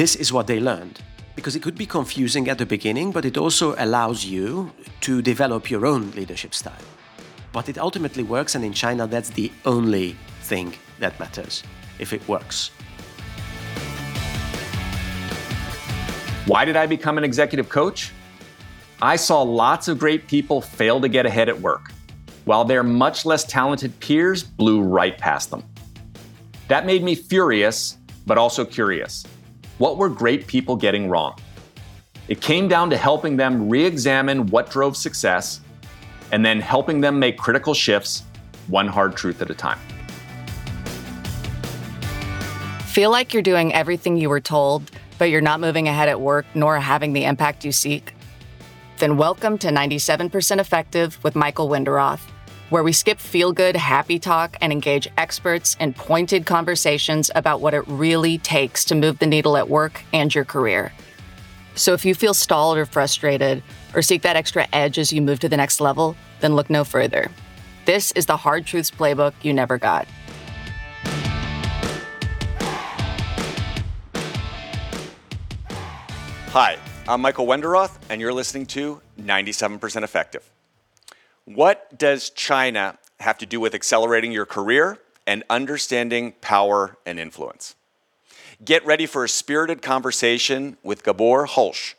this is what they learned. Because it could be confusing at the beginning, but it also allows you to develop your own leadership style. But it ultimately works, and in China, that's the only thing that matters if it works. Why did I become an executive coach? I saw lots of great people fail to get ahead at work, while their much less talented peers blew right past them. That made me furious, but also curious. What were great people getting wrong? It came down to helping them re examine what drove success and then helping them make critical shifts, one hard truth at a time. Feel like you're doing everything you were told, but you're not moving ahead at work nor having the impact you seek? Then welcome to 97% Effective with Michael Wenderoth, where we skip feel good, happy talk and engage experts in pointed conversations about what it really takes to move the needle at work and your career. So if you feel stalled or frustrated, or seek that extra edge as you move to the next level, then look no further. This is the Hard Truths Playbook you never got. Hi, I'm Michael Wenderoth, and you're listening to 97% Effective. What does China have to do with accelerating your career and understanding power and influence? Get ready for a spirited conversation with Gabor Holch,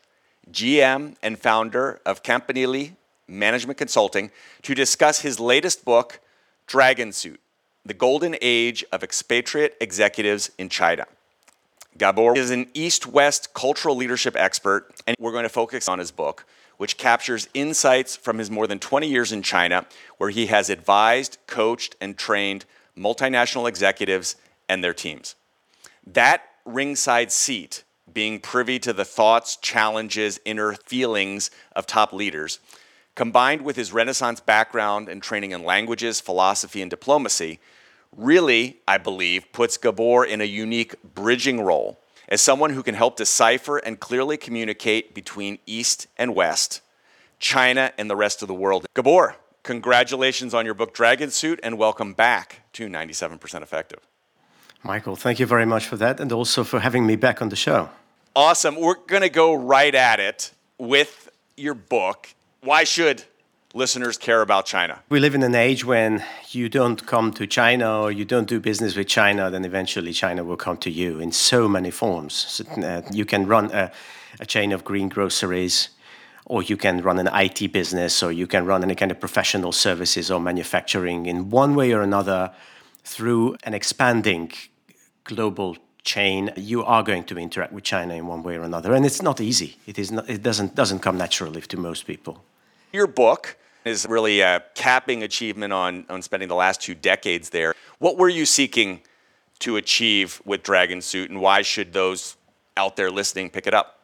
GM and founder of Campanile Management Consulting, to discuss his latest book, Dragon Suit The Golden Age of Expatriate Executives in China. Gabor is an East West cultural leadership expert, and we're going to focus on his book, which captures insights from his more than 20 years in China, where he has advised, coached, and trained multinational executives and their teams. That ringside seat, being privy to the thoughts, challenges, inner feelings of top leaders, combined with his Renaissance background and training in languages, philosophy, and diplomacy, really, I believe, puts Gabor in a unique bridging role as someone who can help decipher and clearly communicate between East and West, China and the rest of the world. Gabor, congratulations on your book Dragon Suit and welcome back to 97% Effective. Michael, thank you very much for that and also for having me back on the show. Awesome. We're going to go right at it with your book. Why should listeners care about China? We live in an age when you don't come to China or you don't do business with China, then eventually China will come to you in so many forms. So, uh, you can run a, a chain of green groceries, or you can run an IT business, or you can run any kind of professional services or manufacturing in one way or another through an expanding global chain, you are going to interact with China in one way or another, and it's not easy. It is not, it doesn't doesn't come naturally to most people. Your book is really a capping achievement on, on spending the last two decades there. What were you seeking to achieve with Dragon Suit, and why should those out there listening pick it up?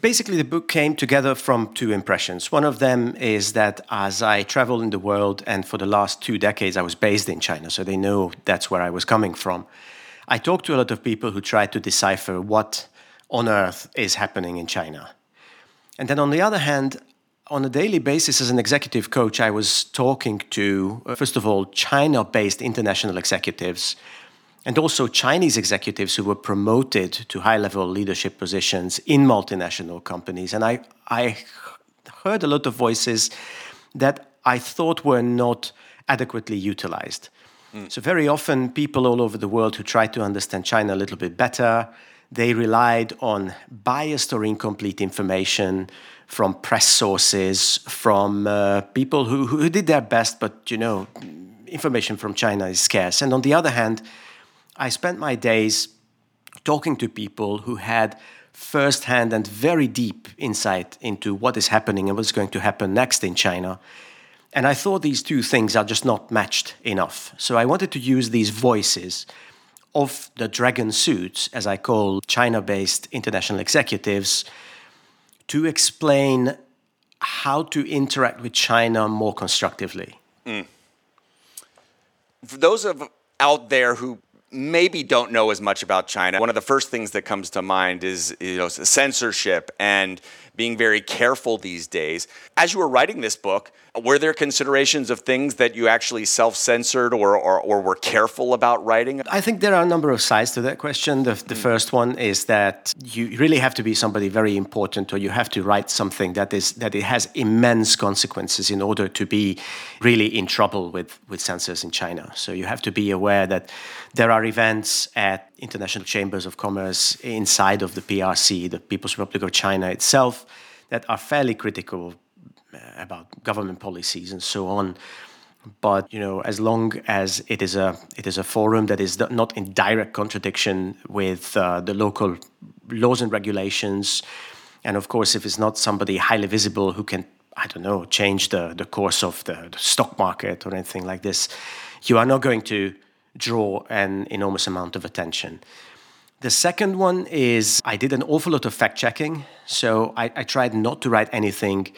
Basically, the book came together from two impressions. One of them is that as I travel in the world, and for the last two decades I was based in China, so they know that's where I was coming from. I talked to a lot of people who tried to decipher what on earth is happening in China. And then on the other hand, on a daily basis as an executive coach, I was talking to, uh, first of all, China based international executives and also Chinese executives who were promoted to high level leadership positions in multinational companies. And I, I heard a lot of voices that I thought were not adequately utilized. Mm. So, very often, people all over the world who try to understand China a little bit better, they relied on biased or incomplete information from press sources, from uh, people who, who did their best, but you know, information from China is scarce. And on the other hand, I spent my days talking to people who had first-hand and very deep insight into what is happening and what's going to happen next in China. And I thought these two things are just not matched enough. So I wanted to use these voices of the dragon suits, as I call China based international executives, to explain how to interact with China more constructively. Mm. For those of out there who maybe don't know as much about China, one of the first things that comes to mind is you know censorship and being very careful these days. As you were writing this book, were there considerations of things that you actually self-censored or, or, or were careful about writing? I think there are a number of sides to that question. The, the mm. first one is that you really have to be somebody very important, or you have to write something that is that it has immense consequences in order to be really in trouble with with censors in China. So you have to be aware that there are events at international chambers of commerce inside of the PRC, the People's Republic of China itself, that are fairly critical uh, about government policies and so on. But you know, as long as it is a it is a forum that is not in direct contradiction with uh, the local laws and regulations, and of course, if it's not somebody highly visible who can I don't know change the the course of the, the stock market or anything like this, you are not going to draw an enormous amount of attention. The second one is I did an awful lot of fact checking. So I, I tried not to write anything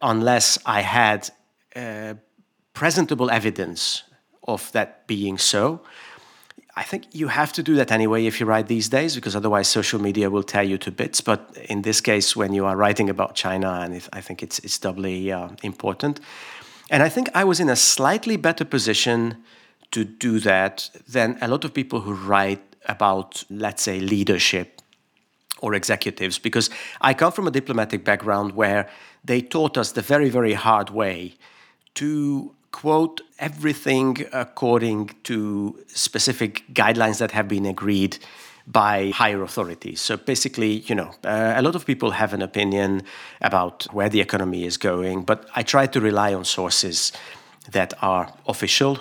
unless I had uh, presentable evidence of that being so. I think you have to do that anyway if you write these days, because otherwise social media will tear you to bits. But in this case, when you are writing about China, and I think it's it's doubly uh, important. And I think I was in a slightly better position to do that than a lot of people who write about, let's say, leadership or executives, because I come from a diplomatic background where they taught us the very, very hard way to quote everything according to specific guidelines that have been agreed by higher authorities. So basically, you know, uh, a lot of people have an opinion about where the economy is going, but I try to rely on sources that are official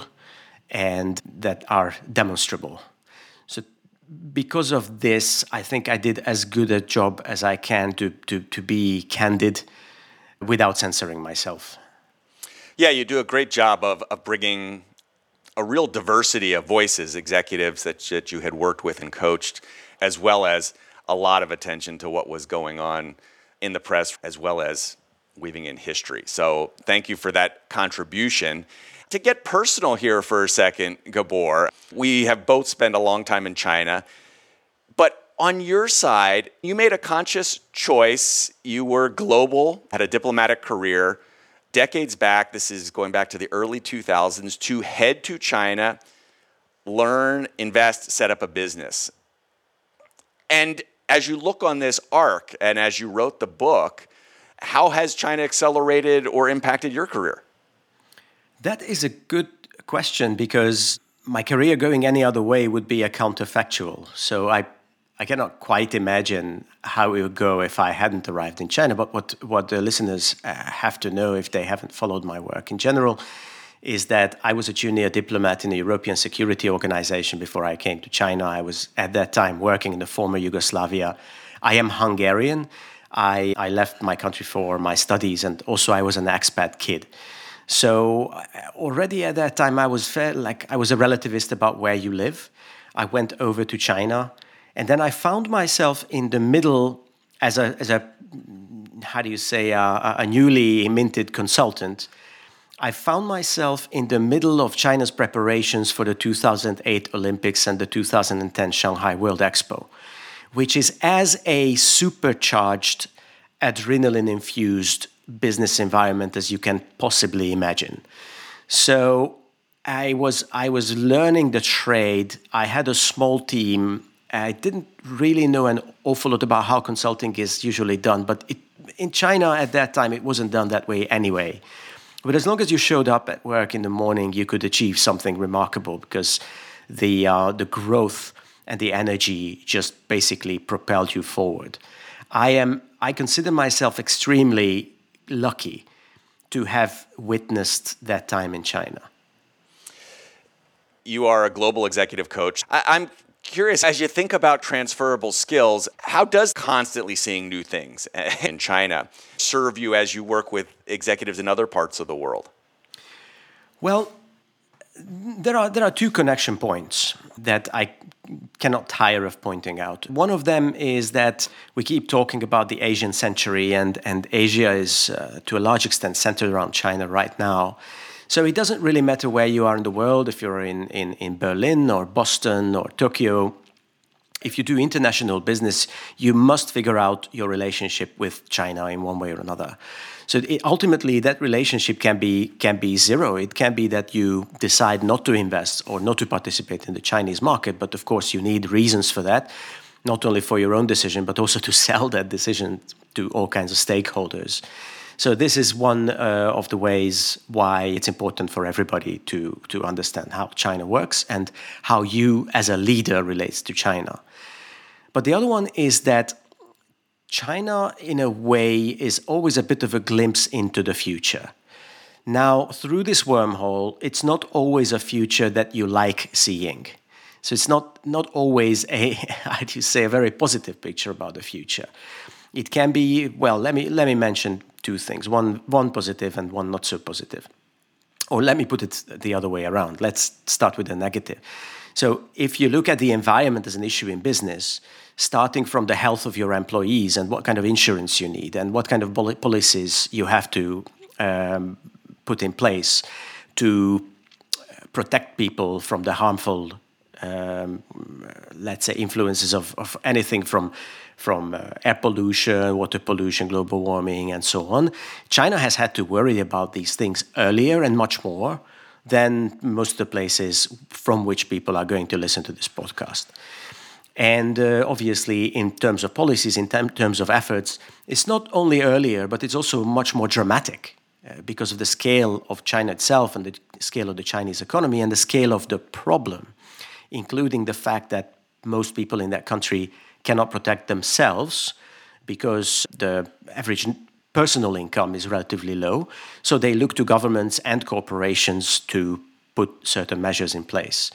and that are demonstrable. So because of this, I think I did as good a job as I can to, to, to be candid without censoring myself. Yeah, you do a great job of, of bringing a real diversity of voices, executives that, that you had worked with and coached, as well as a lot of attention to what was going on in the press, as well as weaving in history. So, thank you for that contribution. To get personal here for a second, Gabor, we have both spent a long time in China. But on your side, you made a conscious choice. You were global, had a diplomatic career. Decades back, this is going back to the early 2000s, to head to China, learn, invest, set up a business. And as you look on this arc and as you wrote the book, how has China accelerated or impacted your career? That is a good question because my career going any other way would be a counterfactual. So I, I cannot quite imagine how it would go if I hadn't arrived in China. But what, what the listeners uh, have to know if they haven't followed my work in general is that I was a junior diplomat in the European Security Organization before I came to China. I was at that time working in the former Yugoslavia. I am Hungarian. I, I left my country for my studies, and also I was an expat kid. So uh, already at that time, I was fair, like I was a relativist about where you live. I went over to China, and then I found myself in the middle as a as a how do you say a, a newly minted consultant. I found myself in the middle of China's preparations for the 2008 Olympics and the 2010 Shanghai World Expo, which is as a supercharged, adrenaline infused business environment as you can possibly imagine. So I was I was learning the trade. I had a small team. I didn't really know an awful lot about how consulting is usually done, but it, in China at that time it wasn't done that way anyway. But as long as you showed up at work in the morning, you could achieve something remarkable because the uh, the growth and the energy just basically propelled you forward. I am I consider myself extremely lucky to have witnessed that time in China. You are a global executive coach. I, am curious, as you think about transferable skills, how does constantly seeing new things in China serve you as you work with executives in other parts of the world? Well, there are there are two connection points that I cannot tire of pointing out. One of them is that we keep talking about the Asian century, and and Asia is uh, to a large extent centered around China right now. So it doesn't really matter where you are in the world, if you're in, in, in Berlin or Boston or Tokyo. If you do international business, you must figure out your relationship with China in one way or another. So it, ultimately, that relationship can be can be zero. It can be that you decide not to invest or not to participate in the Chinese market, but of course you need reasons for that, not only for your own decision, but also to sell that decision to all kinds of stakeholders. So this is one uh, of the ways why it's important for everybody to to understand how China works and how you as a leader relates to China. But the other one is that China, in a way, is always a bit of a glimpse into the future. Now, through this wormhole, it's not always a future that you like seeing. So it's not, not always a, how do you say, a very positive picture about the future. It can be, well, let me, let me mention two things one, one positive and one not so positive. Or let me put it the other way around. Let's start with the negative. So, if you look at the environment as an issue in business, starting from the health of your employees and what kind of insurance you need and what kind of policies you have to um, put in place to protect people from the harmful, um, let's say, influences of, of anything from from uh, air pollution, water pollution, global warming, and so on. China has had to worry about these things earlier and much more than most of the places from which people are going to listen to this podcast. And uh, obviously, in terms of policies, in terms of efforts, it's not only earlier, but it's also much more dramatic uh, because of the scale of China itself and the scale of the Chinese economy and the scale of the problem, including the fact that most people in that country cannot protect themselves because the average personal income is relatively low. So they look to governments and corporations to put certain measures in place.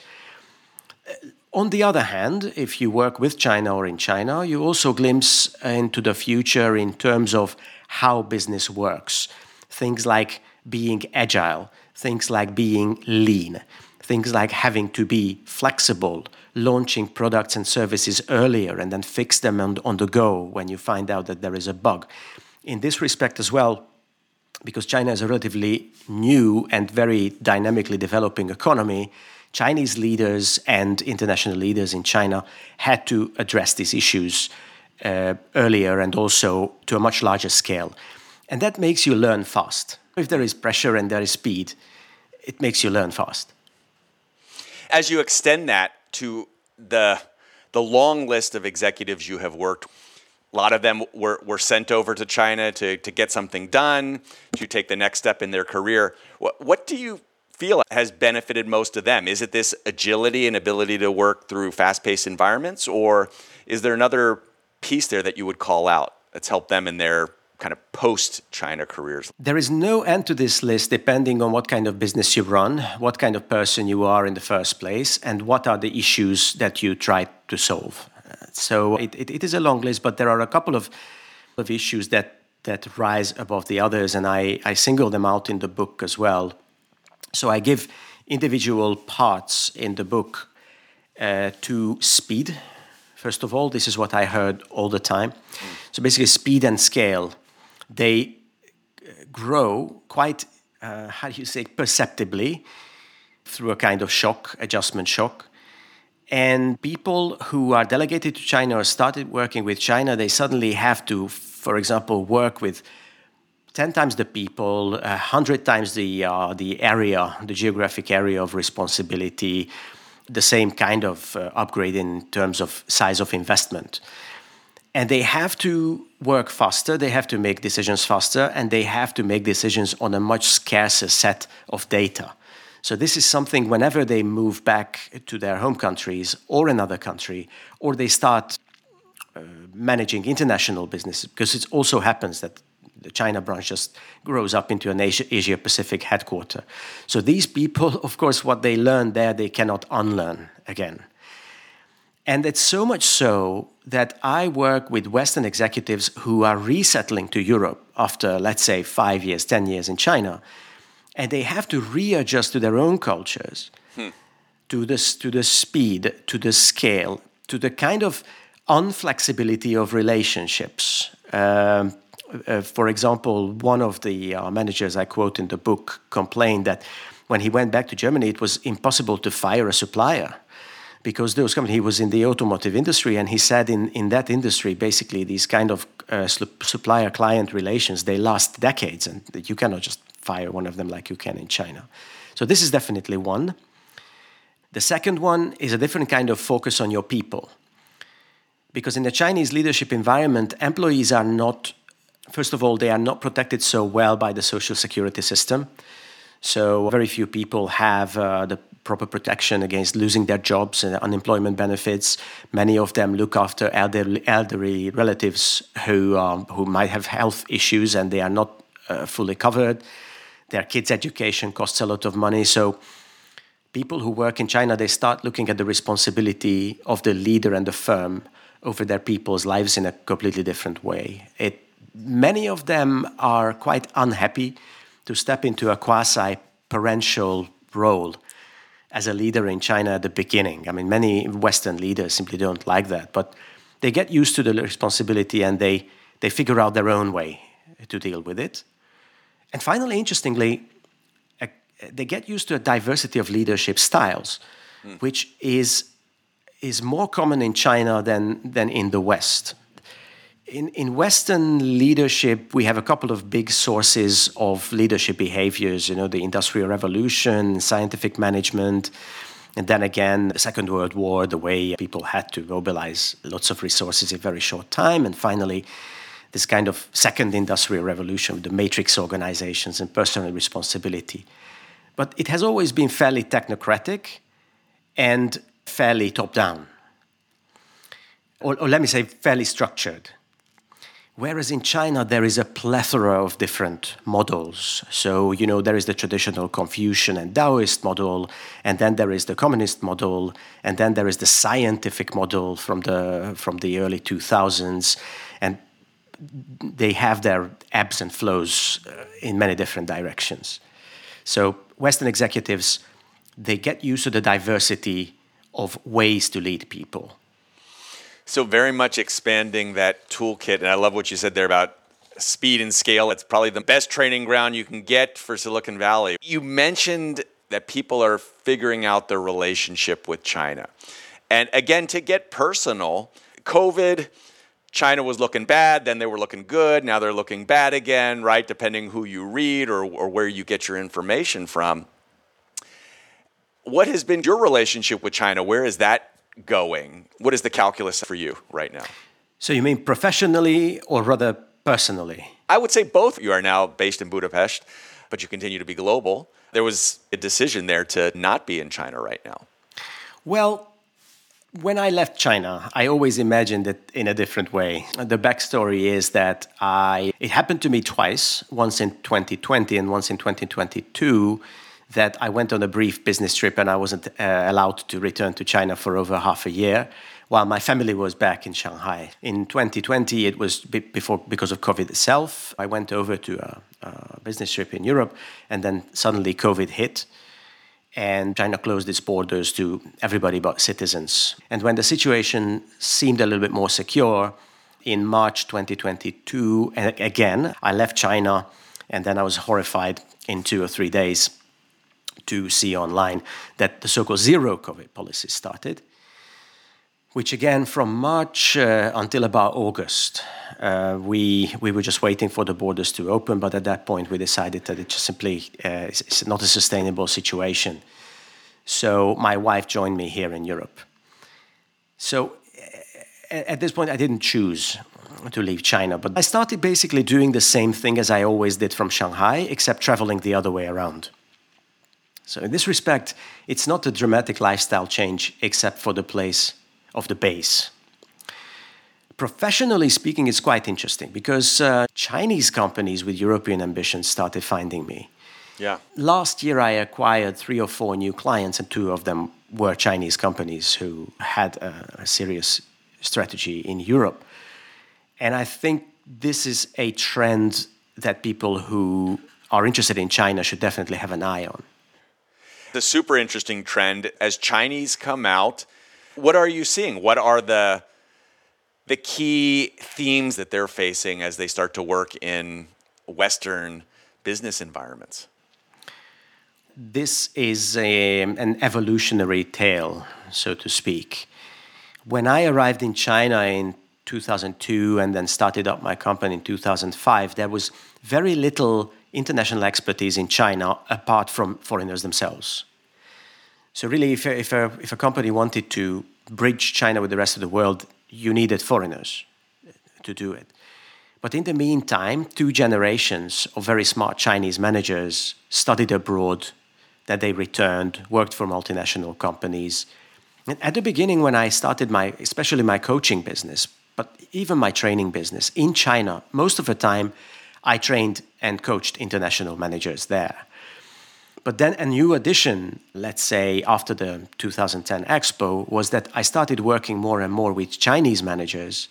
On the other hand, if you work with China or in China, you also glimpse into the future in terms of how business works. Things like being agile, things like being lean, things like having to be flexible, launching products and services earlier and then fix them on, on the go when you find out that there is a bug. In this respect as well, because China is a relatively new and very dynamically developing economy, Chinese leaders and international leaders in China had to address these issues uh, earlier and also to a much larger scale. And that makes you learn fast. If there is pressure and there is speed, it makes you learn fast. As you extend that to the the long list of executives you have worked a lot of them were, were sent over to China to, to get something done, to take the next step in their career. What, what do you feel has benefited most of them? Is it this agility and ability to work through fast paced environments, or is there another piece there that you would call out that's helped them in their kind of post China careers? There is no end to this list depending on what kind of business you run, what kind of person you are in the first place, and what are the issues that you try to solve. So it, it, it is a long list, but there are a couple of, of issues that, that rise above the others, and I, I single them out in the book as well. So I give individual parts in the book uh, to speed. First of all, this is what I heard all the time. So basically, speed and scale they uh, grow quite, uh, how do you say, perceptibly through a kind of shock, adjustment shock. And people who are delegated to China or started working with China, they suddenly have to, for example, work with 10 times the people, 100 times the, uh, the area, the geographic area of responsibility, the same kind of uh, upgrade in terms of size of investment. And they have to work faster they have to make decisions faster and they have to make decisions on a much scarcer set of data. So this is something whenever they move back to their home countries or another country or they start uh, managing international business because it also happens that the China branch just grows up into an Asia, Asia Pacific headquarter. So these people, of course, what they learn there, they cannot unlearn again. And it's so much so that I work with Western executives who are resettling to Europe after, let's say, five years, 10 years in China. And they have to readjust to their own cultures, hmm. to, this, to the speed, to the scale, to the kind of unflexibility of relationships, um, Uh, for example, one of the uh, managers I quote in the book complained that when he went back to Germany, it was impossible to fire a supplier because those companies, he was in the automotive industry, and he said in, in that industry, basically, these kind of uh, supplier client relations, they last decades, and you cannot just fire one of them like you can in China. So, this is definitely one. The second one is a different kind of focus on your people. Because in the Chinese leadership environment, employees are not, first of all, they are not protected so well by the social security system. So, very few people have uh, the proper protection against losing their jobs and unemployment benefits. Many of them look after elderly, elderly relatives who, um, who might have health issues and they are not uh, fully covered. Their kids' education costs a lot of money. So people who work in China, they start looking at the responsibility of the leader and the firm over their people's lives in a completely different way. It, many of them are quite unhappy to step into a quasi parental role as a leader in China at the beginning. I mean, many Western leaders simply don't like that, but they get used to the responsibility and they, they figure out their own way to deal with it. And finally, interestingly, they get used to a diversity of leadership styles, mm. which is, is more common in China than, than in the West in, in Western leadership, we have a couple of big sources of leadership behaviors, you know, the Industrial Revolution, scientific management, and then again, the Second World War, the way people had to mobilize lots of resources in very short time, and finally, this kind of second industrial revolution, with the matrix organizations and personal responsibility. But it has always been fairly technocratic and fairly top down. Or, or let me say, fairly structured. Whereas in China, there is a plethora of different models. So, you know, there is the traditional Confucian and Taoist model, and then there is the communist model, and then there is the scientific model from the, from the early 2000s. And they have their ebbs and flows uh, in many different directions. So, Western executives, they get used to the diversity of ways to lead people. So very much expanding that toolkit, and I love what you said there about speed and scale. It's probably the best training ground you can get for Silicon Valley. You mentioned that people are figuring out their relationship with China. And again, to get personal, COVID, China was looking bad, then they were looking good, now they're looking bad again, right? Depending who you read or, or where you get your information from. What has been your relationship with China? Where is that going? What is the calculus for you right now? So you mean professionally or rather personally? I would say both. You are now based in Budapest, but you continue to be global. There was a decision there to not be in China right now. Well, when I left China, I always imagined it in a different way. The backstory is that I it happened to me twice, once in 2020 and once in 2022 that I went on a brief business trip and I wasn't uh, allowed to return to China for over half a year while my family was back in Shanghai. In 2020, it was before because of COVID itself. I went over to a, a business trip in Europe, and then suddenly COVID hit, and China closed its borders to everybody but citizens. And when the situation seemed a little bit more secure, in March 2022, and again, I left China, and then I was horrified in two or three days to see online that the so-called zero COVID policy started, which again from March uh, until about August, uh, we we were just waiting for the borders to open. But at that point, we decided that it just simply uh, not a sustainable situation. So my wife joined me here in Europe. So at this point, I didn't choose to leave China, but I started basically doing the same thing as I always did from Shanghai, except traveling the other way around. So, in this respect, it's not a dramatic lifestyle change except for the place of the base. Professionally speaking, it's quite interesting because uh, Chinese companies with European ambitions started finding me. Yeah. Last year, I acquired three or four new clients, and two of them were Chinese companies who had a, a serious strategy in Europe. And I think this is a trend that people who are interested in China should definitely have an eye on the super interesting trend as Chinese come out. What are you seeing? What are the the key themes that they're facing as they start to work in Western business environments? This is a, an evolutionary tale, so to speak. When I arrived in China in 2002 and then started up my company in 2005, there was very little international expertise in China apart from foreigners themselves. So, really, if a, if a, if a company wanted to bridge China with the rest of the world, you needed foreigners to do it. But in the meantime, two generations of very smart Chinese managers studied abroad, that they returned, worked for multinational companies. And at the beginning, when I started my, especially my coaching business, but even my training business in China, most of the time I trained and coached international managers there. But then a new addition, let's say after the 2010 Expo, was that I started working more and more with Chinese managers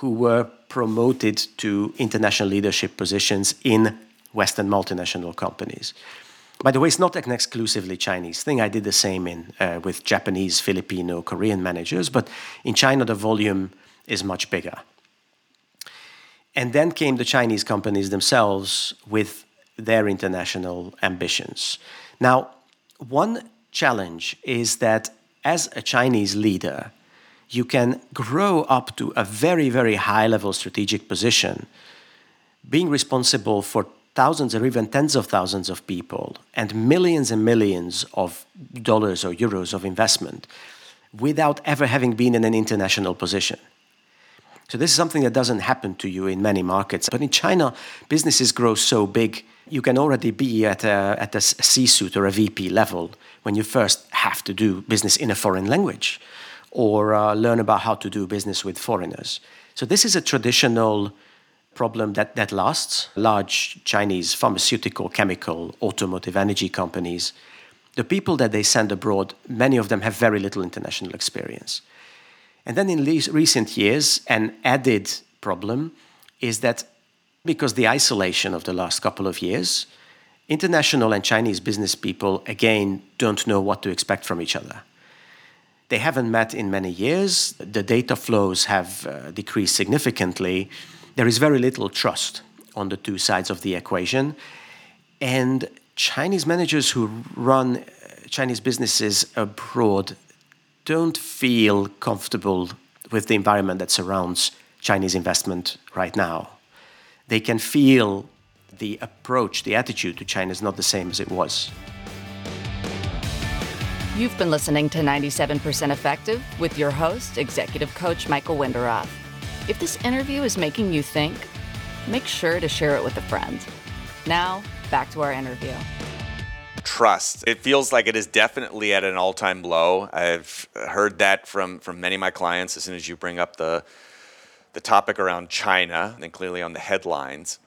who were promoted to international leadership positions in Western multinational companies. By the way, it's not an exclusively Chinese thing. I did the same in uh, with Japanese, Filipino, Korean managers, but in China the volume is much bigger. And then came the Chinese companies themselves with their international ambitions. Now, one challenge is that as a Chinese leader, you can grow up to a very, very high level strategic position, being responsible for thousands or even tens of thousands of people and millions and millions of dollars or euros of investment without ever having been in an international position. So, this is something that doesn't happen to you in many markets. But in China, businesses grow so big, you can already be at a, at a C suite or a VP level when you first have to do business in a foreign language or uh, learn about how to do business with foreigners. So, this is a traditional problem that, that lasts. Large Chinese pharmaceutical, chemical, automotive, energy companies, the people that they send abroad, many of them have very little international experience. And then in recent years, an added problem is that because the isolation of the last couple of years, international and Chinese business people again don't know what to expect from each other. They haven't met in many years. The data flows have uh, decreased significantly. There is very little trust on the two sides of the equation. And Chinese managers who run uh, Chinese businesses abroad don't feel comfortable with the environment that surrounds Chinese investment right now. They can feel the approach, the attitude to China is not the same as it was. You've been listening to 97% Effective with your host, Executive Coach Michael Wenderoth. If this interview is making you think, make sure to share it with a friend. Now, back to our interview trust. It feels like it is definitely at an all-time low. I've heard that from from many of my clients as soon as you bring up the the topic around China and clearly on the headlines.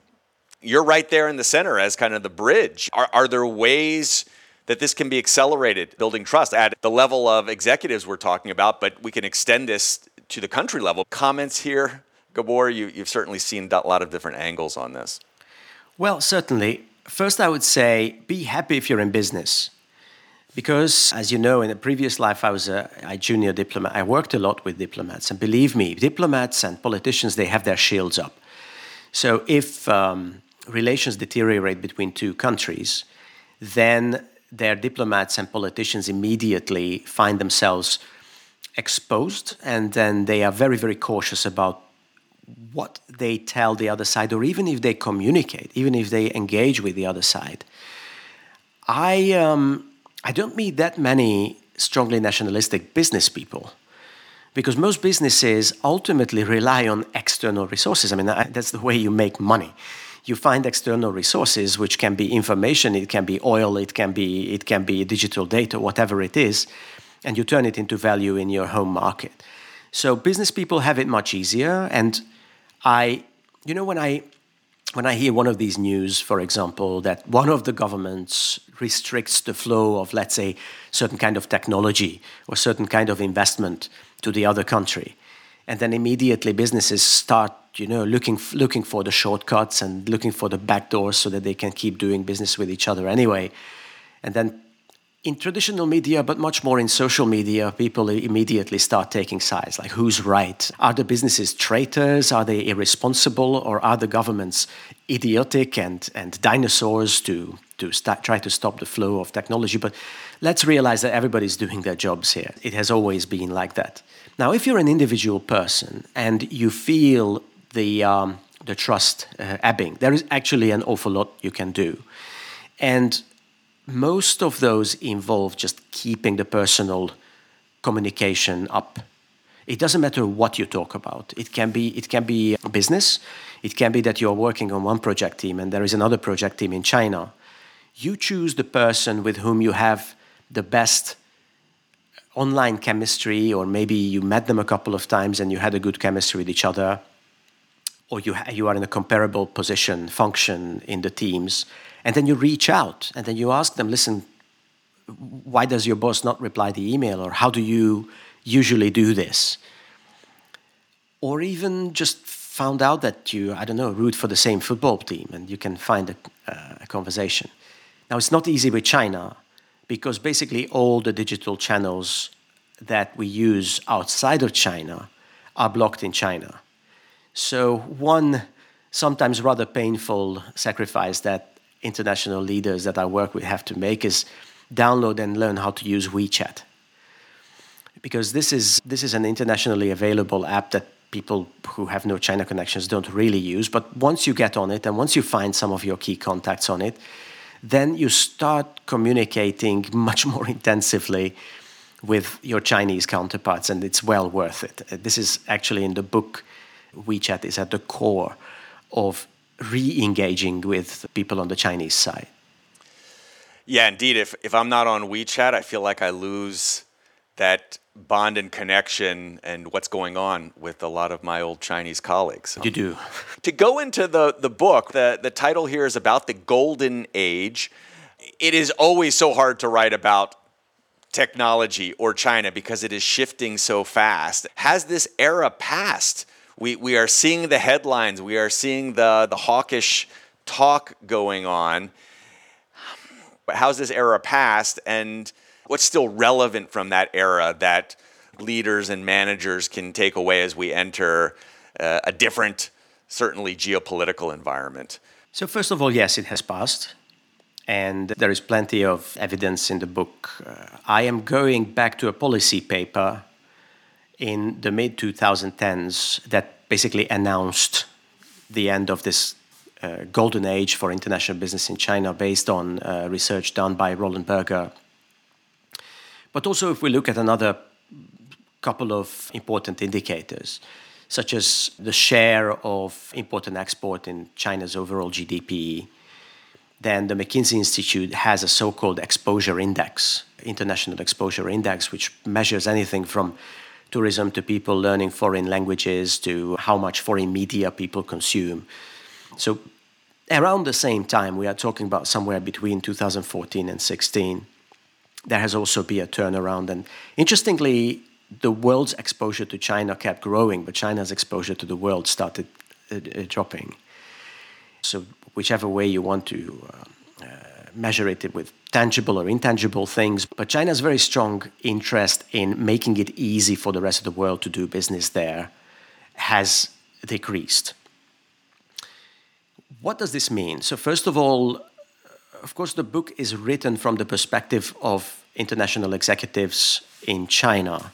You're right there in the center as kind of the bridge. Are, are there ways that this can be accelerated, building trust at the level of executives we're talking about, but we can extend this to the country level? Comments here, Gabor, you, you've certainly seen a lot of different angles on this. Well, certainly. First, I would say be happy if you're in business. Because, as you know, in a previous life, I was a, a, junior diplomat. I worked a lot with diplomats. And believe me, diplomats and politicians, they have their shields up. So if um, relations deteriorate between two countries, then their diplomats and politicians immediately find themselves exposed. And then they are very, very cautious about what they tell the other side, or even if they communicate, even if they engage with the other side. I, um, I don't meet that many strongly nationalistic business people because most businesses ultimately rely on external resources. I mean, that's the way you make money. You find external resources, which can be information, it can be oil, it can be, it can be digital data, whatever it is, and you turn it into value in your home market. So business people have it much easier, and I, you know, when I when I hear one of these news, for example, that one of the governments restricts the flow of, let's say, certain kind of technology or certain kind of investment to the other country, and then immediately businesses start, you know, looking looking for the shortcuts and looking for the back doors so that they can keep doing business with each other anyway, and then in traditional media, but much more in social media, people immediately start taking sides. Like, who's right? Are the businesses traitors? Are they irresponsible? Or are the governments idiotic and, and dinosaurs to, to start, try to stop the flow of technology? But let's realize that everybody's doing their jobs here. It has always been like that. Now, if you're an individual person and you feel the, um, the trust uh, ebbing, there is actually an awful lot you can do. And most of those involve just keeping the personal communication up. It doesn't matter what you talk about. It can be it can be business. It can be that you're working on one project team and there is another project team in China. You choose the person with whom you have the best online chemistry, or maybe you met them a couple of times and you had a good chemistry with each other, or you, you are in a comparable position, function in the teams, and then you reach out and then you ask them, listen, why does your boss not reply the email? Or how do you usually do this? Or even just found out that you, I don't know, root for the same football team and you can find a, uh, a conversation. Now, it's not easy with China because basically all the digital channels that we use outside of China are blocked in China. So, one sometimes rather painful sacrifice that international leaders that I work with have to make is download and learn how to use WeChat. Because this is, this is an internationally available app that people who have no China connections don't really use. But once you get on it and once you find some of your key contacts on it, then you start communicating much more intensively with your Chinese counterparts, and it's well worth it. This is actually in the book, WeChat is at the core of re engaging with people on the Chinese side. Yeah, indeed. If, if I'm not on WeChat, I feel like I lose that bond and connection and what's going on with a lot of my old Chinese colleagues. You do. to go into the, the book, the, the title here is about the golden age. It is always so hard to write about technology or China because it is shifting so fast. Has this era passed? We, we are seeing the headlines, we are seeing the, the hawkish talk going on. But how's this era passed, and what's still relevant from that era that leaders and managers can take away as we enter uh, a different, certainly geopolitical environment? So, first of all, yes, it has passed. And there is plenty of evidence in the book. Uh, I am going back to a policy paper in the mid 2010s that basically announced the end of this uh, golden age for international business in China based on uh, research done by Roland Berger. But also, if we look at another couple of important indicators, such as the share of import and export in China's overall GDP, then the McKinsey Institute has a so called exposure index, international exposure index, which measures anything from tourism to people learning foreign languages to how much foreign media people consume. So around the same time, we are talking about somewhere between 2014 and 16, there has also been a turnaround. And interestingly, the world's exposure to China kept growing, but China's exposure to the world started uh, dropping. So whichever way you want to uh, measure it with tangible or intangible things. But China's very strong interest in making it easy for the rest of the world to do business there, has decreased. What does this mean? So, first of all, of course, the book is written from the perspective of international executives in China.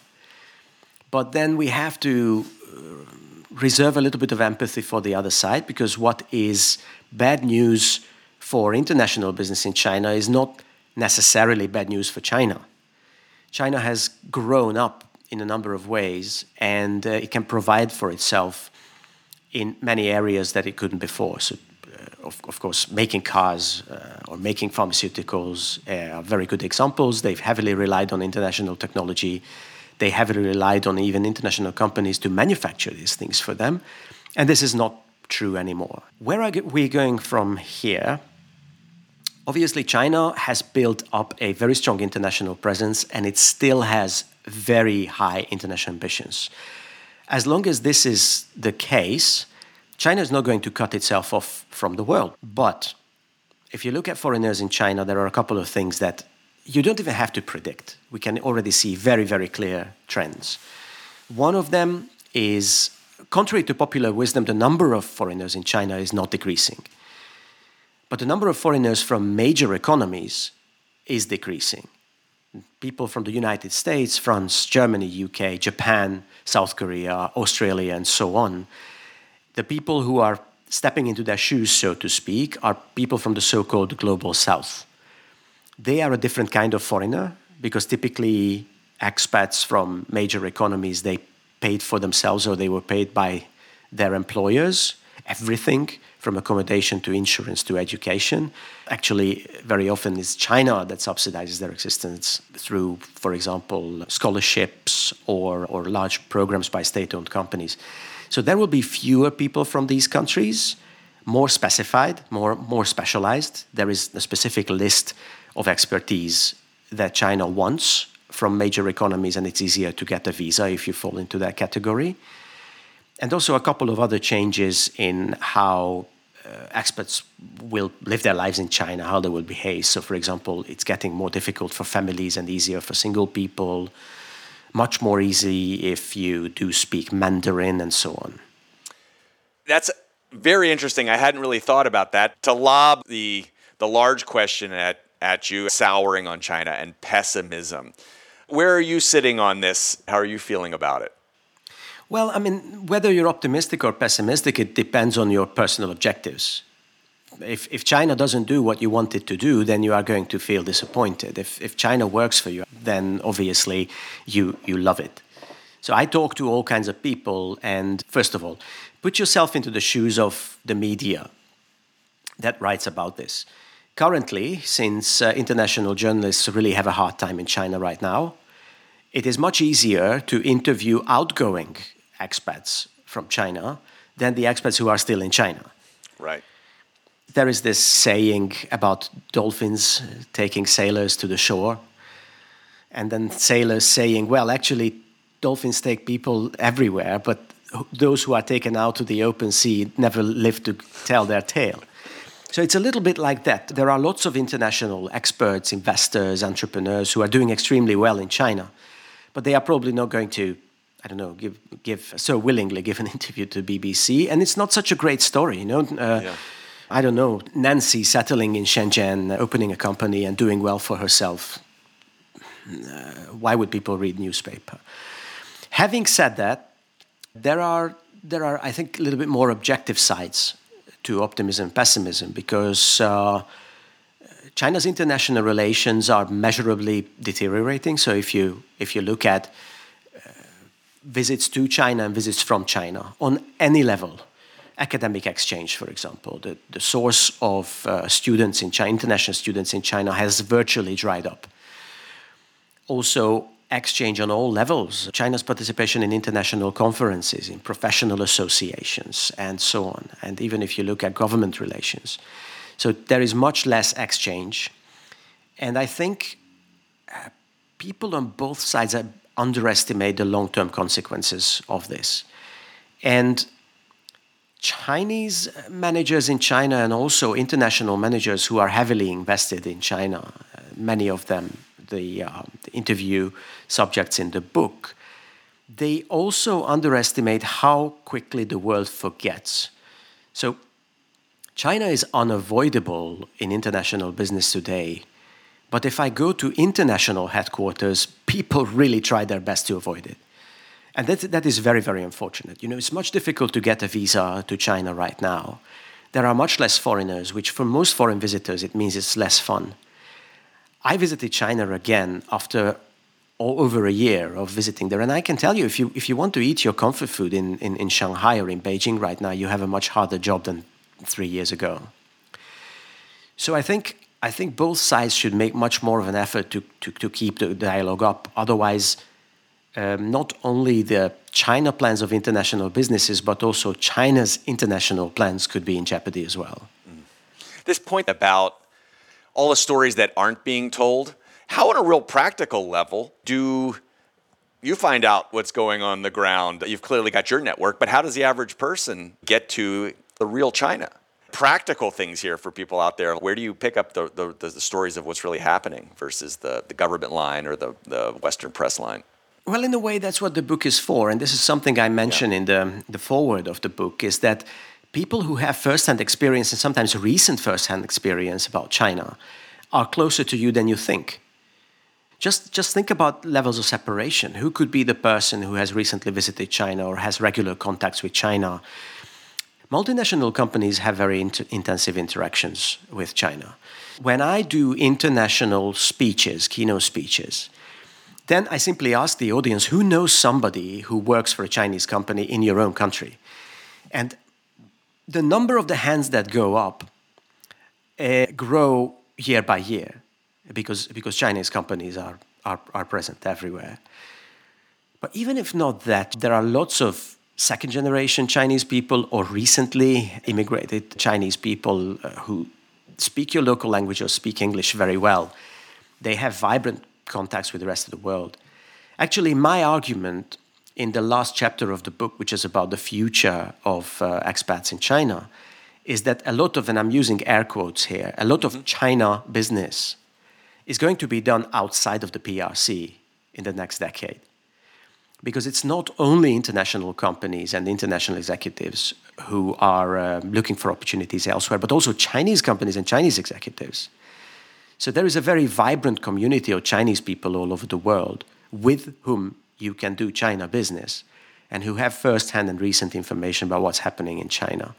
But then we have to uh, reserve a little bit of empathy for the other side because what is bad news for international business in China is not necessarily bad news for China. China has grown up in a number of ways and uh, it can provide for itself in many areas that it couldn't before. So, uh, of, of, course, making cars uh, or making pharmaceuticals uh, are very good examples. They've heavily relied on international technology. They heavily relied on even international companies to manufacture these things for them. And this is not true anymore. Where are we going from here? Obviously, China has built up a very strong international presence and it still has very high international ambitions. As long as this is the case, China is not going to cut itself off from the world. But if you look at foreigners in China, there are a couple of things that you don't even have to predict. We can already see very, very clear trends. One of them is contrary to popular wisdom, the number of foreigners in China is not decreasing. But the number of foreigners from major economies is decreasing. People from the United States, France, Germany, UK, Japan, South Korea, Australia, and so on, the people who are stepping into their shoes, so to speak, are people from the so called global south. They are a different kind of foreigner because typically expats from major economies they paid for themselves or they were paid by their employers everything from accommodation to insurance to education. Actually, very often it's China that subsidizes their existence through, for example, scholarships or, or large programs by state owned companies. So there will be fewer people from these countries, more specified, more, more specialized. There is a specific list of expertise that China wants from major economies, and it's easier to get a visa if you fall into that category. And also a couple of other changes in how uh, experts will live their lives in China, how they will behave. So, for example, it's getting more difficult for families and easier for single people, much more easy if you do speak Mandarin and so on. That's very interesting. I hadn't really thought about that. To lob the the large question at at you, souring on China and pessimism. Where are you sitting on this? How are you feeling about it? Well, I mean, whether you're optimistic or pessimistic, it depends on your personal objectives. If, if China doesn't do what you want it to do, then you are going to feel disappointed. If, if China works for you, then obviously you, you love it. So I talk to all kinds of people, and first of all, put yourself into the shoes of the media that writes about this. Currently, since uh, international journalists really have a hard time in China right now, it is much easier to interview outgoing expats from China than the expats who are still in China. Right. There is this saying about dolphins taking sailors to the shore, and then sailors saying, well, actually, dolphins take people everywhere, but those who are taken out to the open sea never live to tell their tale. So it's a little bit like that. There are lots of international experts, investors, entrepreneurs who are doing extremely well in China, but they are probably not going to, I don't know, give, give so willingly give an interview to BBC. And it's not such a great story, you know. Uh, yeah. I don't know, Nancy settling in Shenzhen, opening a company and doing well for herself. Uh, why would people read newspaper? Having said that, there are there are I think a little bit more objective sides to optimism and pessimism because uh, China's international relations are measurably deteriorating. So if you if you look at uh, visits to China and visits from China on any level, academic exchange, for example, the, the source of uh, students in China, international students in China, has virtually dried up. Also, exchange on all levels, China's participation in international conferences, in professional associations, and so on. And even if you look at government relations. So there is much less exchange. And I think uh, people on both sides underestimate the long term consequences of this. And Chinese managers in China and also international managers who are heavily invested in China, uh, many of them the, uh, the interview subjects in the book, they also underestimate how quickly the world forgets. So, China is unavoidable in international business today. But if I go to international headquarters, people really try their best to avoid it. And that, that is very, very unfortunate. You know, it's much difficult to get a visa to China right now. There are much less foreigners, which for most foreign visitors, it means it's less fun. I visited China again after over a year of visiting there. And I can tell you, if you, if you want to eat your comfort food in, in, in Shanghai or in Beijing right now, you have a much harder job than three years ago. So I think, I think both sides should make much more of an effort to, to, to keep the dialogue up. Otherwise, um, not only the China plans of international businesses, but also China's international plans could be in jeopardy as well. Mm. This point about all the stories that aren't being told, how, on a real practical level, do you find out what's going on the ground? You've clearly got your network, but how does the average person get to the real China? Practical things here for people out there. Where do you pick up the, the, the stories of what's really happening versus the, the government line or the, the Western press line? Well, in a way, that's what the book is for. And this is something I mention yeah. in the, the foreword of the book is that people who have first-hand experience and sometimes recent first-hand experience about China are closer to you than you think. Just, just think about levels of separation. Who could be the person who has recently visited China or has regular contacts with China? Multinational companies have very inter- intensive interactions with China. When I do international speeches, keynote speeches, then I simply ask the audience who knows somebody who works for a Chinese company in your own country? And the number of the hands that go up uh, grow year by year because, because Chinese companies are, are, are present everywhere. But even if not that, there are lots of second generation Chinese people or recently immigrated Chinese people uh, who speak your local language or speak English very well. They have vibrant contacts with the rest of the world. Actually, my argument in the last chapter of the book, which is about the future of uh, expats in China, is that a lot of, and I'm using air quotes here, a lot of mm-hmm. China business is going to be done outside of the PRC in the next decade. Because it's not only international companies and international executives who are uh, looking for opportunities elsewhere, but also Chinese companies and Chinese executives. So there is a very vibrant community of Chinese people all over the world with whom you can do China business and who have first-hand and recent information about what's happening in China.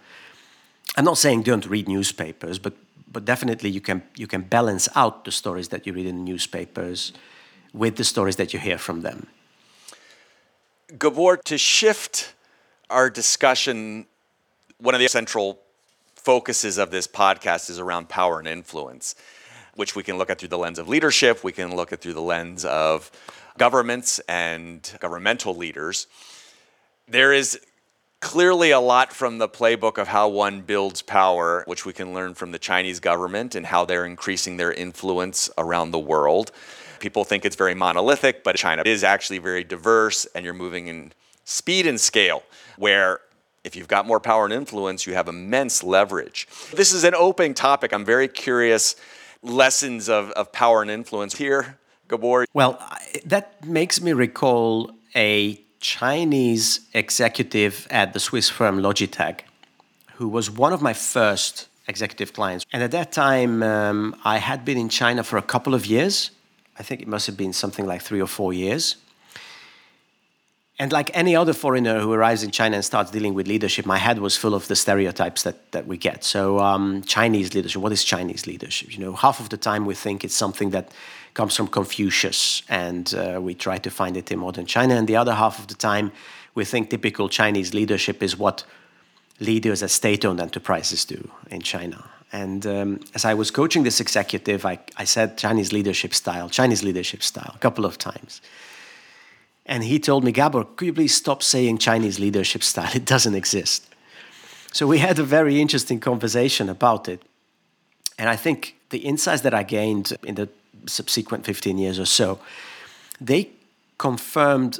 I'm not saying don't read newspapers, but but definitely you can you can balance out the stories that you read in newspapers with the stories that you hear from them. Gabor, to shift our discussion, one of the central focuses of this podcast is around power and influence, which we can look at through the lens of leadership, we can look at through the lens of governments and governmental leaders. There is clearly a lot from the playbook of how one builds power, which we can learn from the Chinese government and how they're increasing their influence around the world. People think it's very monolithic, but China is actually very diverse, and you're moving in speed and scale, where if you've got more power and influence, you have immense leverage. This is an open topic. I'm very curious lessons of, of power and influence here, Gabor. Well, that makes me recall a Chinese executive at the Swiss firm Logitech, who was one of my first executive clients. And at that time, um, I had been in China for a couple of years. I think it must have been something like three or four years. And like any other foreigner who arrives in China and starts dealing with leadership, my head was full of the stereotypes that, that we get. So, um, Chinese leadership, what is Chinese leadership? You know, half of the time we think it's something that comes from Confucius, and uh, we try to find it in modern China. And the other half of the time, we think typical Chinese leadership is what leaders at state owned enterprises do in China. And um, as I was coaching this executive, I, I said Chinese leadership style, Chinese leadership style, a couple of times. And he told me, Gabor, could you please stop saying Chinese leadership style? It doesn't exist. So we had a very interesting conversation about it. And I think the insights that I gained in the subsequent 15 years or so, they confirmed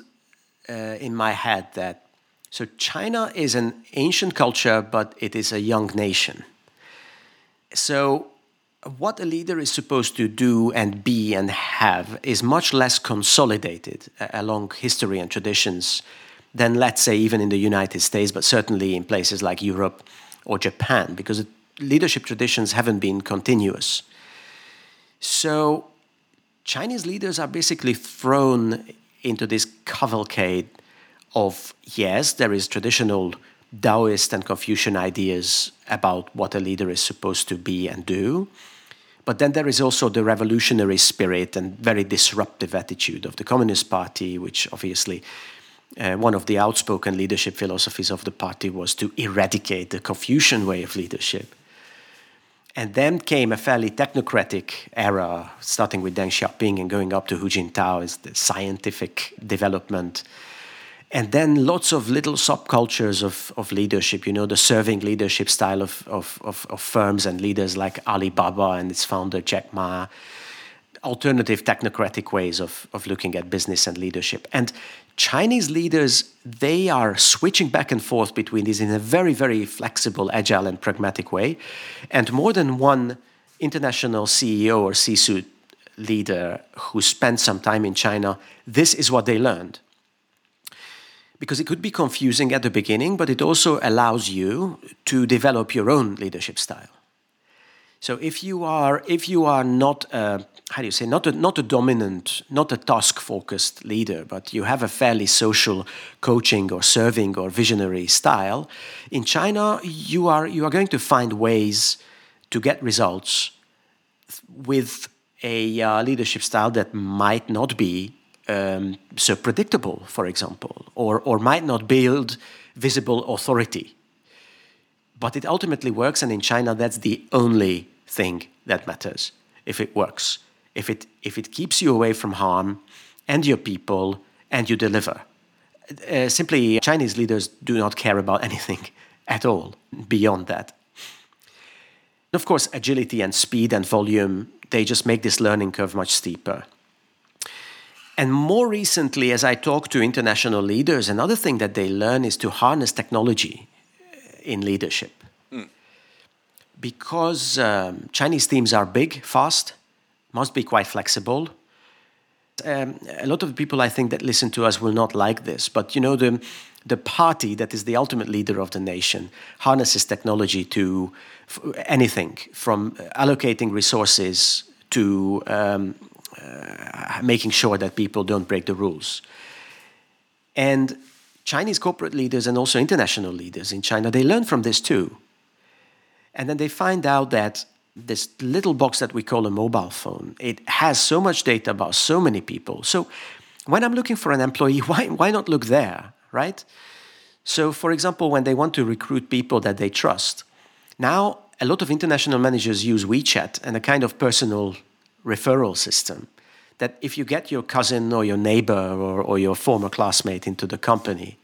uh, in my head that so China is an ancient culture, but it is a young nation. So what a leader is supposed to do and be and have is much less consolidated uh, along history and traditions than, let's say, even in the United States, but certainly in places like Europe or Japan, because leadership traditions haven't been continuous. So Chinese leaders are basically thrown into this cavalcade of yes, there is traditional Taoist and Confucian ideas about what a leader is supposed to be and do. But then there is also the revolutionary spirit and very disruptive attitude of the Communist Party, which obviously uh, one of the outspoken leadership philosophies of the party was to eradicate the Confucian way of leadership. And then came a fairly technocratic era, starting with Deng Xiaoping and going up to Hu Jintao is the scientific development. And then lots of little subcultures of, of leadership, you know, the serving leadership style of, of, of, of firms and leaders like Alibaba and its founder Jack Ma. alternative technocratic ways of, of looking at business and leadership. And Chinese leaders, they are switching back and forth between these in a very, very flexible, agile, and pragmatic way. And more than one international CEO or C suite leader who spent some time in China, this is what they learned. Because it could be confusing at the beginning, but it also allows you to develop your own leadership style. So if you are if you are not a, how do you say not a, not a dominant not a task focused leader, but you have a fairly social coaching or serving or visionary style, in China you are you are going to find ways to get results with a uh, leadership style that might not be um, so predictable, for example, or or might not build visible authority but it ultimately works, and in China, that's the only thing that matters if it works. If it, if it keeps you away from harm and your people and you deliver. Uh, simply, Chinese leaders do not care about anything at all beyond that. Of course, agility and speed and volume, they just make this learning curve much steeper. And more recently, as I talk to international leaders, another thing that they learn is to harness technology in leadership. Mm. Because um, Chinese teams are big, fast, must be quite flexible. Um, a lot of people I think that listen to us will not like this, but you know the the party that is the ultimate leader of the nation harnesses technology to anything from allocating resources to um, uh, making sure that people don't break the rules. And Chinese corporate leaders and also international leaders in China, they learn from this too. And then they find out that this little box that we call a mobile phone, it has so much data about so many people. So when I'm looking for an employee, why, why not look there, right? So, for example, when they want to recruit people that they trust, now a lot of international managers use WeChat and a kind of personal referral system that if you get your cousin or your neighbor or, or your former classmate into the company,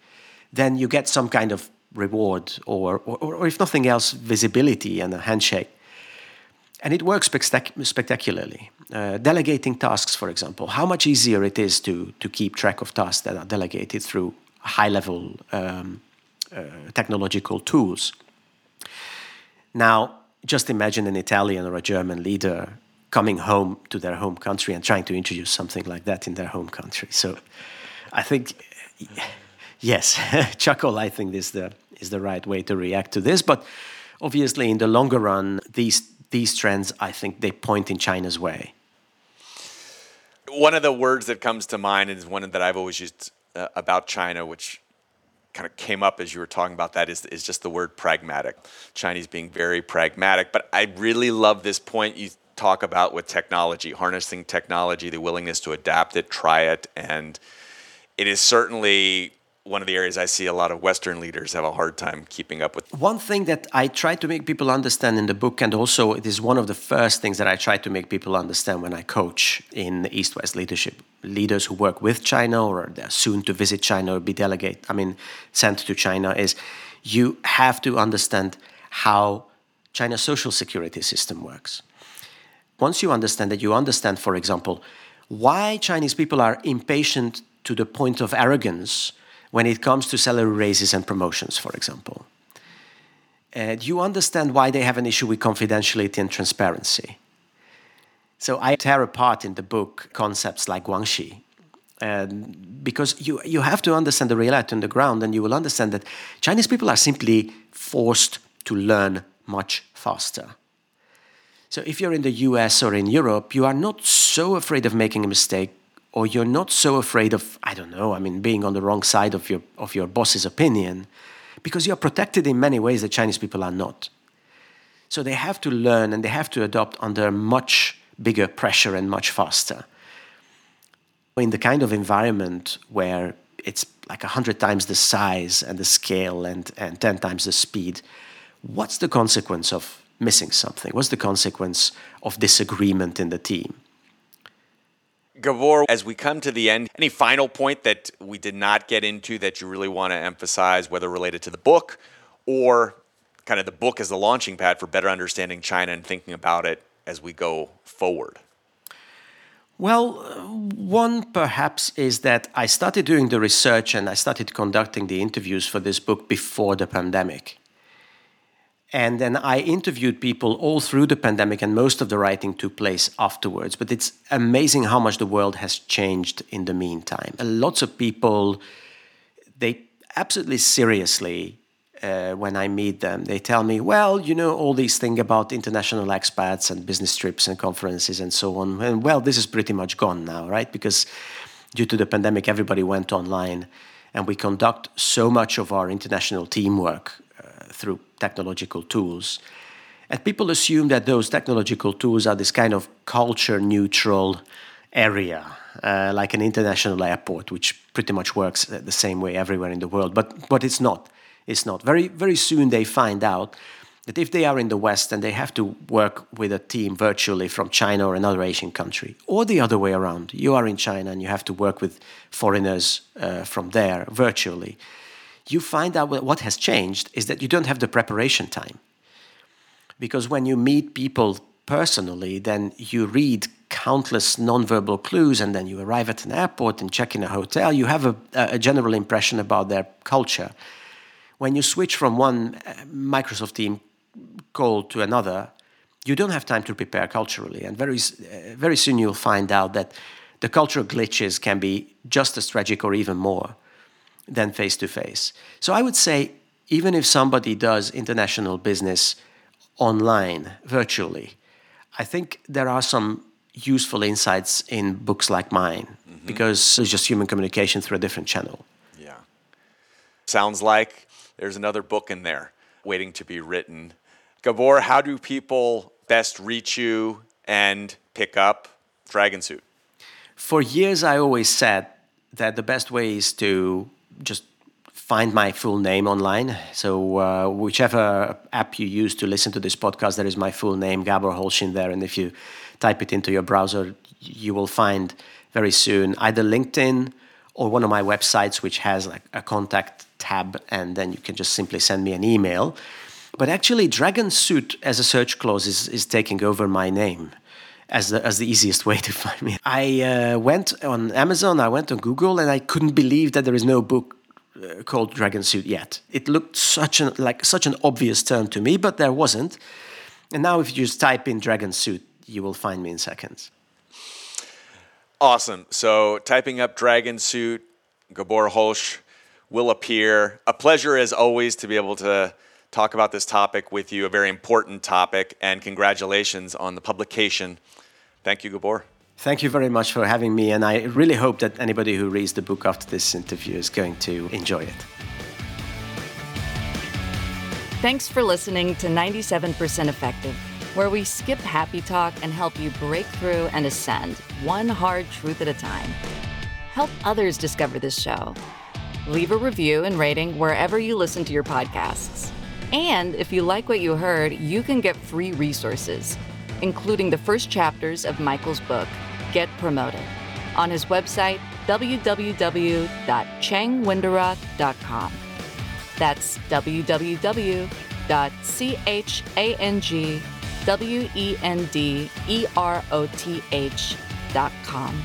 then you get some kind of reward or, or, or if nothing else, visibility and a handshake. And it works spectac- spectacularly. Uh, delegating tasks, for example, how much easier it is to, to keep track of tasks that are delegated through high level um, uh, technological tools. Now, just imagine an Italian or a German leader coming home to their home country and trying to introduce something like that in their home country. So I think, yes, chuckle, I think is the, is the right way to react to this. But obviously, in the longer run, these, these trends, I think they point in China's way. One of the words that comes to mind is one that I've always used uh, about China, which kind of came up as you were talking about that is, is just the word pragmatic. Chinese being very pragmatic. But I really love this point you talk about with technology, harnessing technology, the willingness to adapt it, try it, and it is certainly one of the areas I see a lot of Western leaders have a hard time keeping up with. One thing that I try to make people understand in the book, and also it is one of the first things that I try to make people understand when I coach in the East West leadership leaders who work with China or they're soon to visit China or be delegate, I mean, sent to China, is you have to understand how China's social security system works once you understand that, you understand, for example, why Chinese people are impatient to the point of arrogance when it comes to salary raises and promotions, for example. Uh, you understand why they have an issue with confidentiality and transparency. So I tear apart in the book concepts like guanxi, um, because you, you have to understand the reality on the ground, and you will understand that Chinese people are simply forced to learn much faster. So if you're in the US or in Europe, you are not so afraid of making a mistake or you're not so afraid of I don't know, I mean being on the wrong side of your of your boss's opinion because you're protected in many ways that Chinese people are not. So they have to learn and they have to adopt under much bigger pressure and much faster. In the kind of environment where it's like 100 times the size and the scale and, and 10 times the speed, what's the consequence of missing something? What's the consequence of disagreement in the team? Gabor, as we come to the end, any final point that we did not get into that you really want to emphasize, whether related to the book or kind of the book as the launching pad for better understanding China and thinking about it as we go forward? Well, one perhaps is that I started doing the research and I started conducting the interviews for this book before the pandemic. And then I interviewed people all through the pandemic, and most of the writing took place afterwards. But it's amazing how much the world has changed in the meantime. Lots of people, they absolutely seriously, uh, when I meet them, they tell me, well, you know, all these things about international expats and business trips and conferences and so on. And well, this is pretty much gone now, right? Because due to the pandemic, everybody went online and we conduct so much of our international teamwork through technological tools. And people assume that those technological tools are this kind of culture neutral area, uh, like an international airport, which pretty much works the same way everywhere in the world. But, but it's not. It's not. Very, very soon they find out that if they are in the West and they have to work with a team virtually from China or another Asian country, or the other way around, you are in China and you have to work with foreigners uh, from there virtually you find out what has changed is that you don't have the preparation time. Because when you meet people personally, then you read countless nonverbal clues and then you arrive at an airport and check in a hotel, you have a, a general impression about their culture. When you switch from one uh, Microsoft team call to another, you don't have time to prepare culturally. And very, uh, very soon you'll find out that the cultural glitches can be just as tragic or even more than face to face. So I would say, even if somebody does international business online, virtually, I think there are some useful insights in books like mine mm-hmm. because it's just human communication through a different channel. Yeah. Sounds like there's another book in there waiting to be written. Gabor, how do people best reach you and pick up Dragon Suit? For years, I always said that the best way is to just find my full name online. So uh, whichever app you use to listen to this podcast, there is my full name, Gabor Holch in there. And if you type it into your browser, you will find very soon either LinkedIn or one of my websites, which has like a contact tab, and then you can just simply send me an email. But actually, Dragon Suit as a search clause is, is taking over my name as the, as the easiest way to find me. I uh, went on Amazon, I went on Google, and I couldn't believe that there is no book uh, called Dragon Suit yet. It looked such an like such an obvious term to me, but there wasn't. And now, if you just type in Dragon Suit, you will find me in seconds. Awesome. So, typing up Dragon Suit, Gabor Holch will appear. A pleasure, as always, to be able to talk about this topic with you, a very important topic, and congratulations on the publication Thank you, Gabor. Thank you very much for having me, and I really hope that anybody who reads the book after this interview is going to enjoy it. Thanks for listening to 97% Effective, where we skip happy talk and help you break through and ascend one hard truth at a time. Help others discover this show. Leave a review and rating wherever you listen to your podcasts. And if you like what you heard, you can get free resources including the first chapters of Michael's book, Get Promoted, on his website, www.changwenderoth.com. That's www.changwenderoth.com.